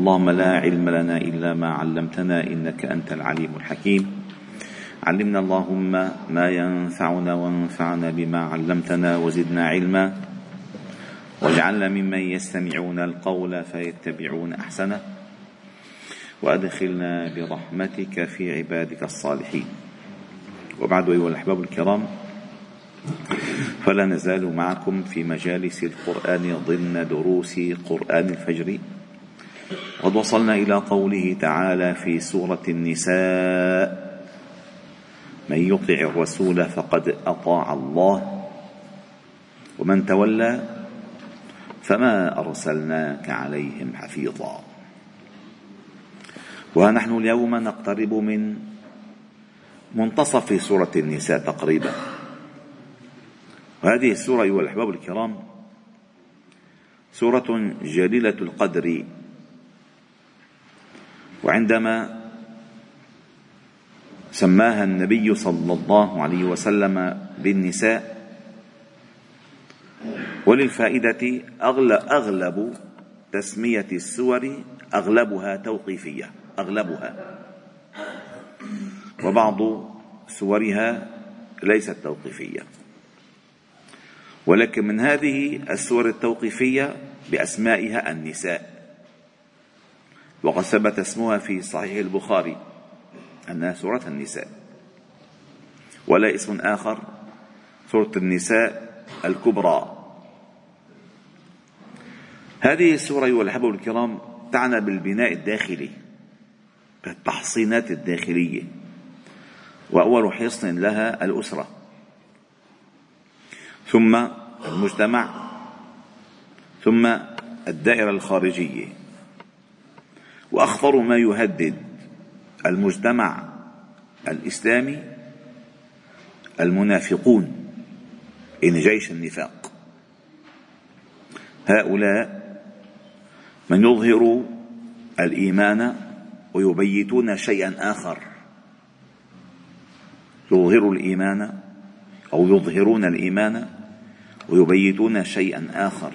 اللهم لا علم لنا إلا ما علمتنا إنك أنت العليم الحكيم. علمنا اللهم ما ينفعنا وانفعنا بما علمتنا وزدنا علما. واجعلنا ممن يستمعون القول فيتبعون أحسنه. وأدخلنا برحمتك في عبادك الصالحين. وبعد أيها الأحباب الكرام فلا نزال معكم في مجالس القرآن ضمن دروس قرآن الفجر. قد وصلنا إلى قوله تعالى في سورة النساء من يطع الرسول فقد أطاع الله ومن تولى فما أرسلناك عليهم حفيظا. ونحن اليوم نقترب من منتصف سورة النساء تقريبا. وهذه السورة أيها الأحباب الكرام سورة جليلة القدر. وعندما سماها النبي صلى الله عليه وسلم بالنساء وللفائدة أغلب تسمية السور أغلبها توقيفية أغلبها. وبعض سورها ليست توقيفية. ولكن من هذه السور التوقيفية بأسمائها النساء. وقد ثبت اسمها في صحيح البخاري أنها سورة النساء. ولا اسم آخر سورة النساء الكبرى. هذه السورة أيها الأحبة الكرام تعنى بالبناء الداخلي بالتحصينات الداخلية وأول حصن لها الأسرة. ثم المجتمع ثم الدائرة الخارجية. وأخطر ما يهدد المجتمع الإسلامي المنافقون إن جيش النفاق. هؤلاء من يظهر الإيمان ويبيتون شيئا آخر. يظهر الإيمان أو يظهرون الإيمان ويبيتون شيئا آخر.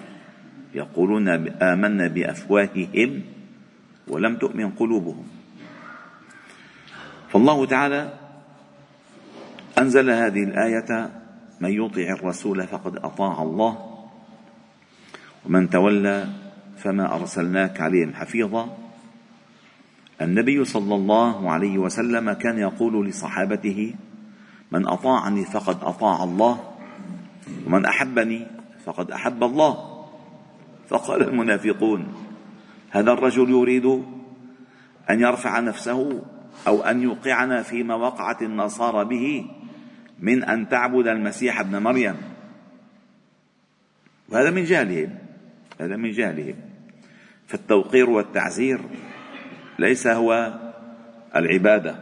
يقولون آمنا بأفواههم ولم تؤمن قلوبهم. فالله تعالى أنزل هذه الآية من يطع الرسول فقد أطاع الله ومن تولى فما أرسلناك عليهم حفيظا. النبي صلى الله عليه وسلم كان يقول لصحابته من أطاعني فقد أطاع الله ومن أحبني فقد أحب الله. فقال المنافقون هذا الرجل يريد أن يرفع نفسه أو أن يوقعنا فيما وقعت النصارى به من أن تعبد المسيح ابن مريم. وهذا من جهلهم هذا من جهلهم. فالتوقير والتعزير ليس هو العبادة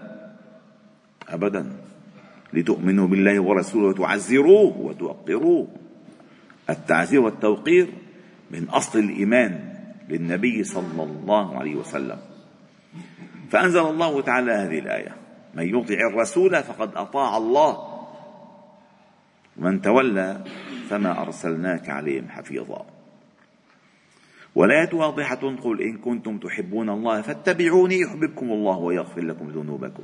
أبدا. لتؤمنوا بالله ورسوله وتعزروه وتوقروه. التعزير والتوقير من أصل الإيمان. للنبي صلى الله عليه وسلم. فأنزل الله تعالى هذه الآية. من يطع الرسول فقد أطاع الله. ومن تولى فما أرسلناك عليهم حفيظا. والآية واضحة قل إن كنتم تحبون الله فاتبعوني يحببكم الله ويغفر لكم ذنوبكم.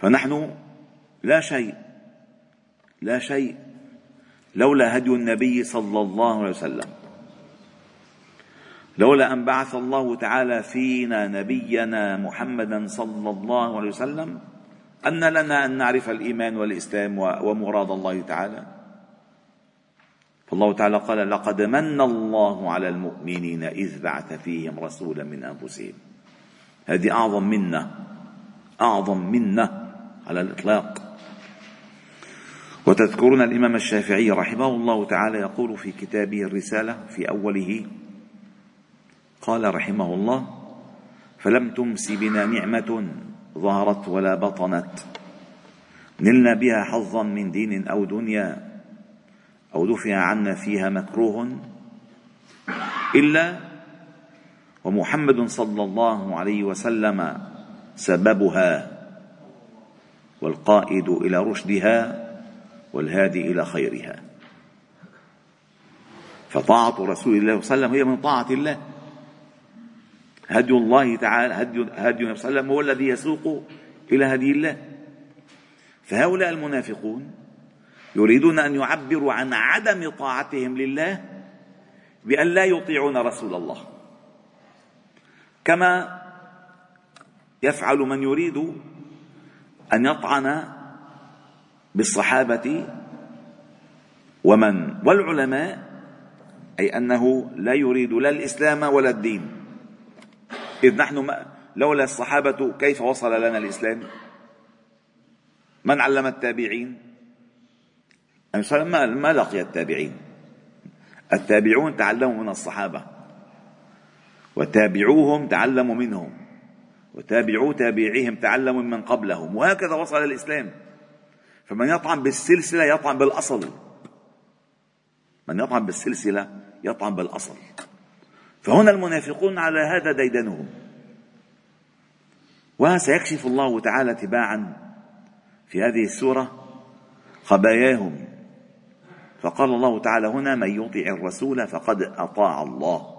فنحن لا شيء لا شيء لولا هدي النبي صلى الله عليه وسلم. لولا أن بعث الله تعالى فينا نبينا محمدا صلى الله عليه وسلم أن لنا أن نعرف الإيمان والإسلام ومراد الله تعالى. فالله تعالى قال لقد من الله على المؤمنين إذ بعث فيهم رسولا من أنفسهم. هذه أعظم منة أعظم منة على الإطلاق. وتذكرون الإمام الشافعي رحمه الله تعالى يقول في كتابه الرسالة في أوله قال رحمه الله فلم تمس بنا نعمة ظهرت ولا بطنت. نلنا بها حظا من دين أو دنيا أو دفع عنا فيها مكروه إلا ومحمد صلى الله عليه وسلم سببها والقائد إلى رشدها والهادي إلى خيرها. فطاعة رسول الله صلى الله عليه وسلم هي من طاعة الله. هدي الله تعالى هدي هدي النبي صلى الله عليه وسلم هو الذي يسوق إلى هدي الله. فهؤلاء المنافقون يريدون أن يعبروا عن عدم طاعتهم لله بأن لا يطيعون رسول الله. كما يفعل من يريد أن يطعن بالصحابة ومن والعلماء أي أنه لا يريد لا الإسلام ولا الدين. إذ نحن لولا الصحابة كيف وصل لنا الإسلام؟ من علم التابعين؟ ما لقي التابعين. التابعون تعلموا من الصحابة. وتابعوهم تعلموا منهم. وتابعوا تابعيهم تعلموا من قبلهم. وهكذا وصل الإسلام. فمن يطعن بالسلسلة يطعن بالأصل. من يطعن بالسلسلة يطعن بالأصل. فهنا المنافقون على هذا ديدنهم. وسيكشف الله تعالى تباعا في هذه السورة خباياهم. فقال الله تعالى هنا من يطع الرسول فقد أطاع الله.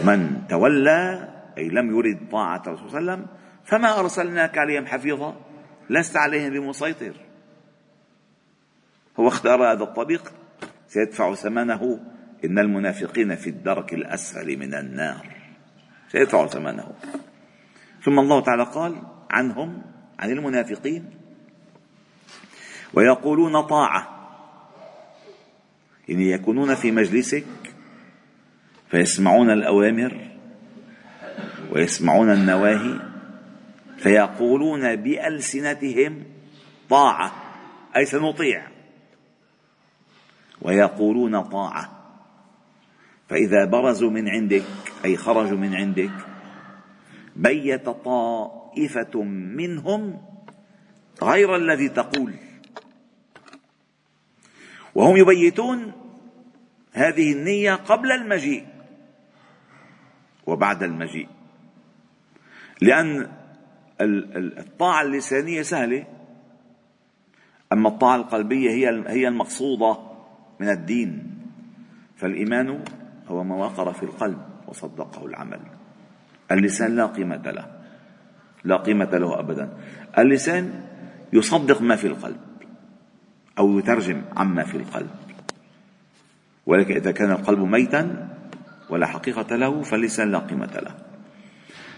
ومن تولى أي لم يرد طاعة الرسول صلى الله عليه وسلم فما أرسلناك عليهم حفيظا؟ لست عليهم بمسيطر. هو اختار هذا الطريق سيدفع ثمنه إن المنافقين في الدرك الأسفل من النار. سيدفع ثمنه. ثم الله تعالى قال عنهم عن المنافقين ويقولون طاعة. يعني يكونون في مجلسك فيسمعون الأوامر ويسمعون النواهي فيقولون بألسنتهم طاعة. أي سنطيع. ويقولون طاعة. فإذا برزوا من عندك أي خرجوا من عندك بيت طائفة منهم غير الذي تقول. وهم يبيتون هذه النية قبل المجيء وبعد المجيء. لأن الطاعة اللسانية سهلة أما الطاعة القلبية هي هي المقصودة من الدين. فالإيمان هو ما وقر في القلب وصدقه العمل. اللسان لا قيمة له. لا قيمة له أبدا. اللسان يصدق ما في القلب أو يترجم عما في القلب. ولكن إذا كان القلب ميتا ولا حقيقة له فاللسان لا قيمة له.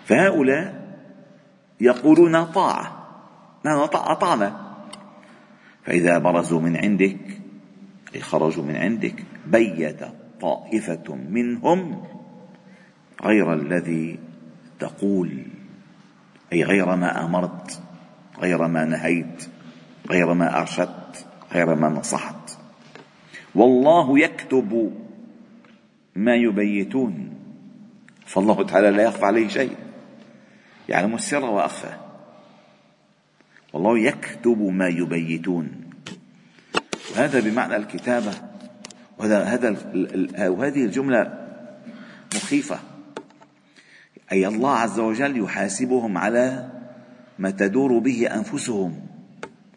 فهؤلاء يقولون طاعة. نحن أطعنا فإذا برزوا من عندك أي خرجوا من عندك بيت طائفة منهم غير الذي تقول أي غير ما أمرت غير ما نهيت غير ما أرشدت غير ما نصحت. والله يكتب ما يبيتون فالله تعالى لا يخفى عليه شيء. يعلم السر وأخفى. والله يكتب ما يبيتون. هذا بمعنى الكتابة وهذا هذا وهذه الجملة مخيفة. أي الله عز وجل يحاسبهم على ما تدور به أنفسهم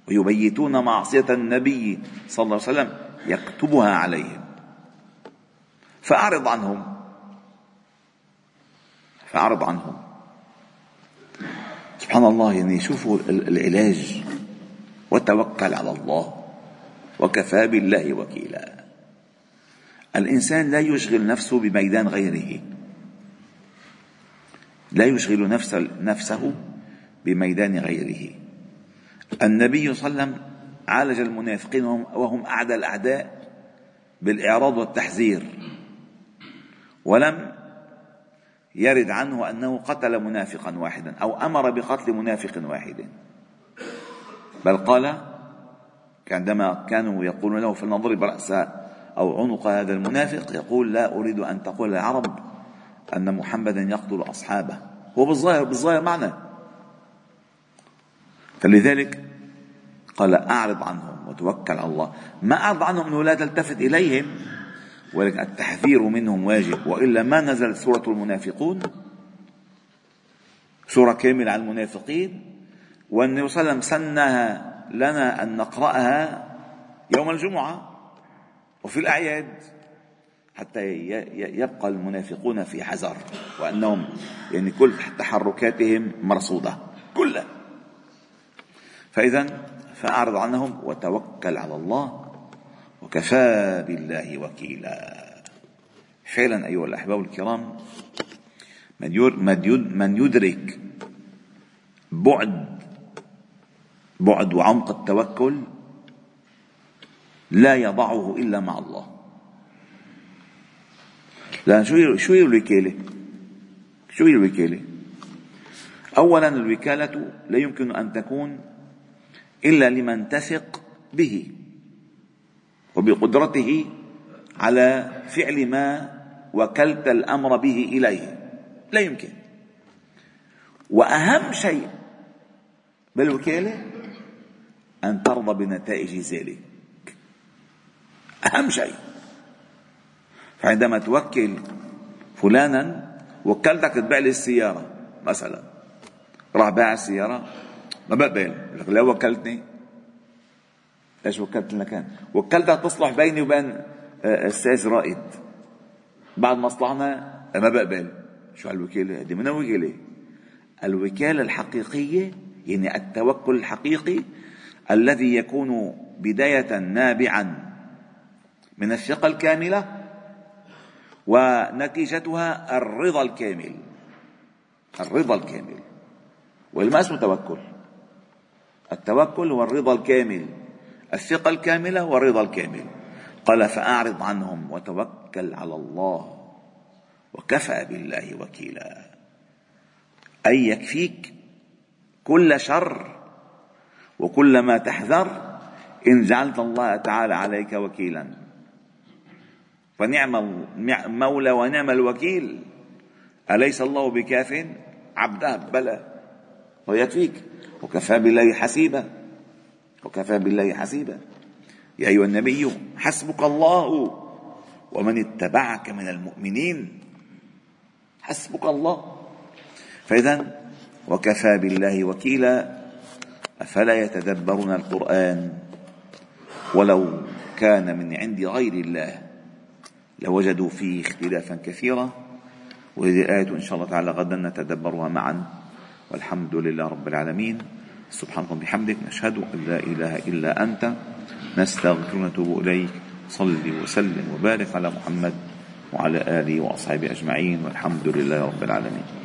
ويبيتون معصية النبي صلى الله عليه وسلم يكتبها عليهم. فأعرض عنهم. فأعرض عنهم. سبحان الله يعني شوفوا العلاج. وتوكل على الله. وكفى بالله وكيلا. الإنسان لا يشغل نفسه بميدان غيره. لا يشغل نفسه بميدان غيره. النبي صلى الله عليه وسلم عالج المنافقين وهم أعدى الأعداء بالإعراض والتحذير. ولم يرد عنه أنه قتل منافقا واحدا أو أمر بقتل منافق واحد. بل قال عندما كانوا يقولون له فلنضرب رأس أو عنق هذا المنافق يقول لا أريد أن تقول العرب أن محمدا يقتل أصحابه. هو بالظاهر بالظاهر معنى. فلذلك قال أعرض عنهم وتوكل على الله. ما أعرض عنهم أنه لا تلتفت إليهم ولكن التحذير منهم واجب. وإلا ما نزلت سورة المنافقون؟ سورة كاملة عن المنافقين. والنبي صلى الله عليه وسلم سنها لنا أن نقرأها يوم الجمعة. وفي الأعياد حتى يبقى المنافقون في حذر وأنهم يعني كل تحركاتهم مرصودة كلها. فإذا فأعرض عنهم وتوكل على الله وكفى بالله وكيلا. فعلا أيها الأحباب الكرام من يدرك بعد بعد وعمق التوكل لا يضعه إلا مع الله لأن شو شو هي الوكالة؟ شو هي الوكالة؟ أولا الوكالة لا يمكن أن تكون إلا لمن تثق به وبقدرته على فعل ما وكلت الأمر به إليه لا يمكن وأهم شيء بالوكالة أن ترضى بنتائج ذلك أهم شيء. فعندما توكل فلانا وكلتك تبيع لي السيارة مثلا. راح باع السيارة. ما بقبل لك لا وكلتني. ليش وكلت كان وكلتك تصلح بيني وبين آه، أستاذ رائد. بعد ما صلحنا ما بقبل شو هالوكالة هذه من وكالة الوكالة الحقيقية يعني التوكل الحقيقي الذي يكون بداية نابعا. من الثقة الكاملة ونتيجتها الرضا الكامل. الرضا الكامل. والما اسمه توكل. التوكل هو الرضا الكامل. الثقة الكاملة والرضا الكامل. قال فأعرض عنهم وتوكل على الله وكفى بالله وكيلا. أي يكفيك كل شر وكل ما تحذر إن جعلت الله تعالى عليك وكيلا. فنعم المولى ونعم الوكيل. أليس الله بكاف؟ عبده بلى. ويكفيك. وكفى بالله حسيبا. وكفى بالله حسيبا. يا أيها النبي حسبك الله. ومن اتبعك من المؤمنين. حسبك الله. فإذا وكفى بالله وكيلا أفلا يتدبرون القرآن ولو كان من عند غير الله. لوجدوا فيه اختلافا كثيرا وهذه الآية إن شاء الله تعالى غدا نتدبرها معا والحمد لله رب العالمين. سبحانك بحمدك نشهد أن لا إله إلا أنت نستغفر ونتوب إليك. صل وسلم وبارك على محمد وعلى آله وأصحابه أجمعين والحمد لله رب العالمين.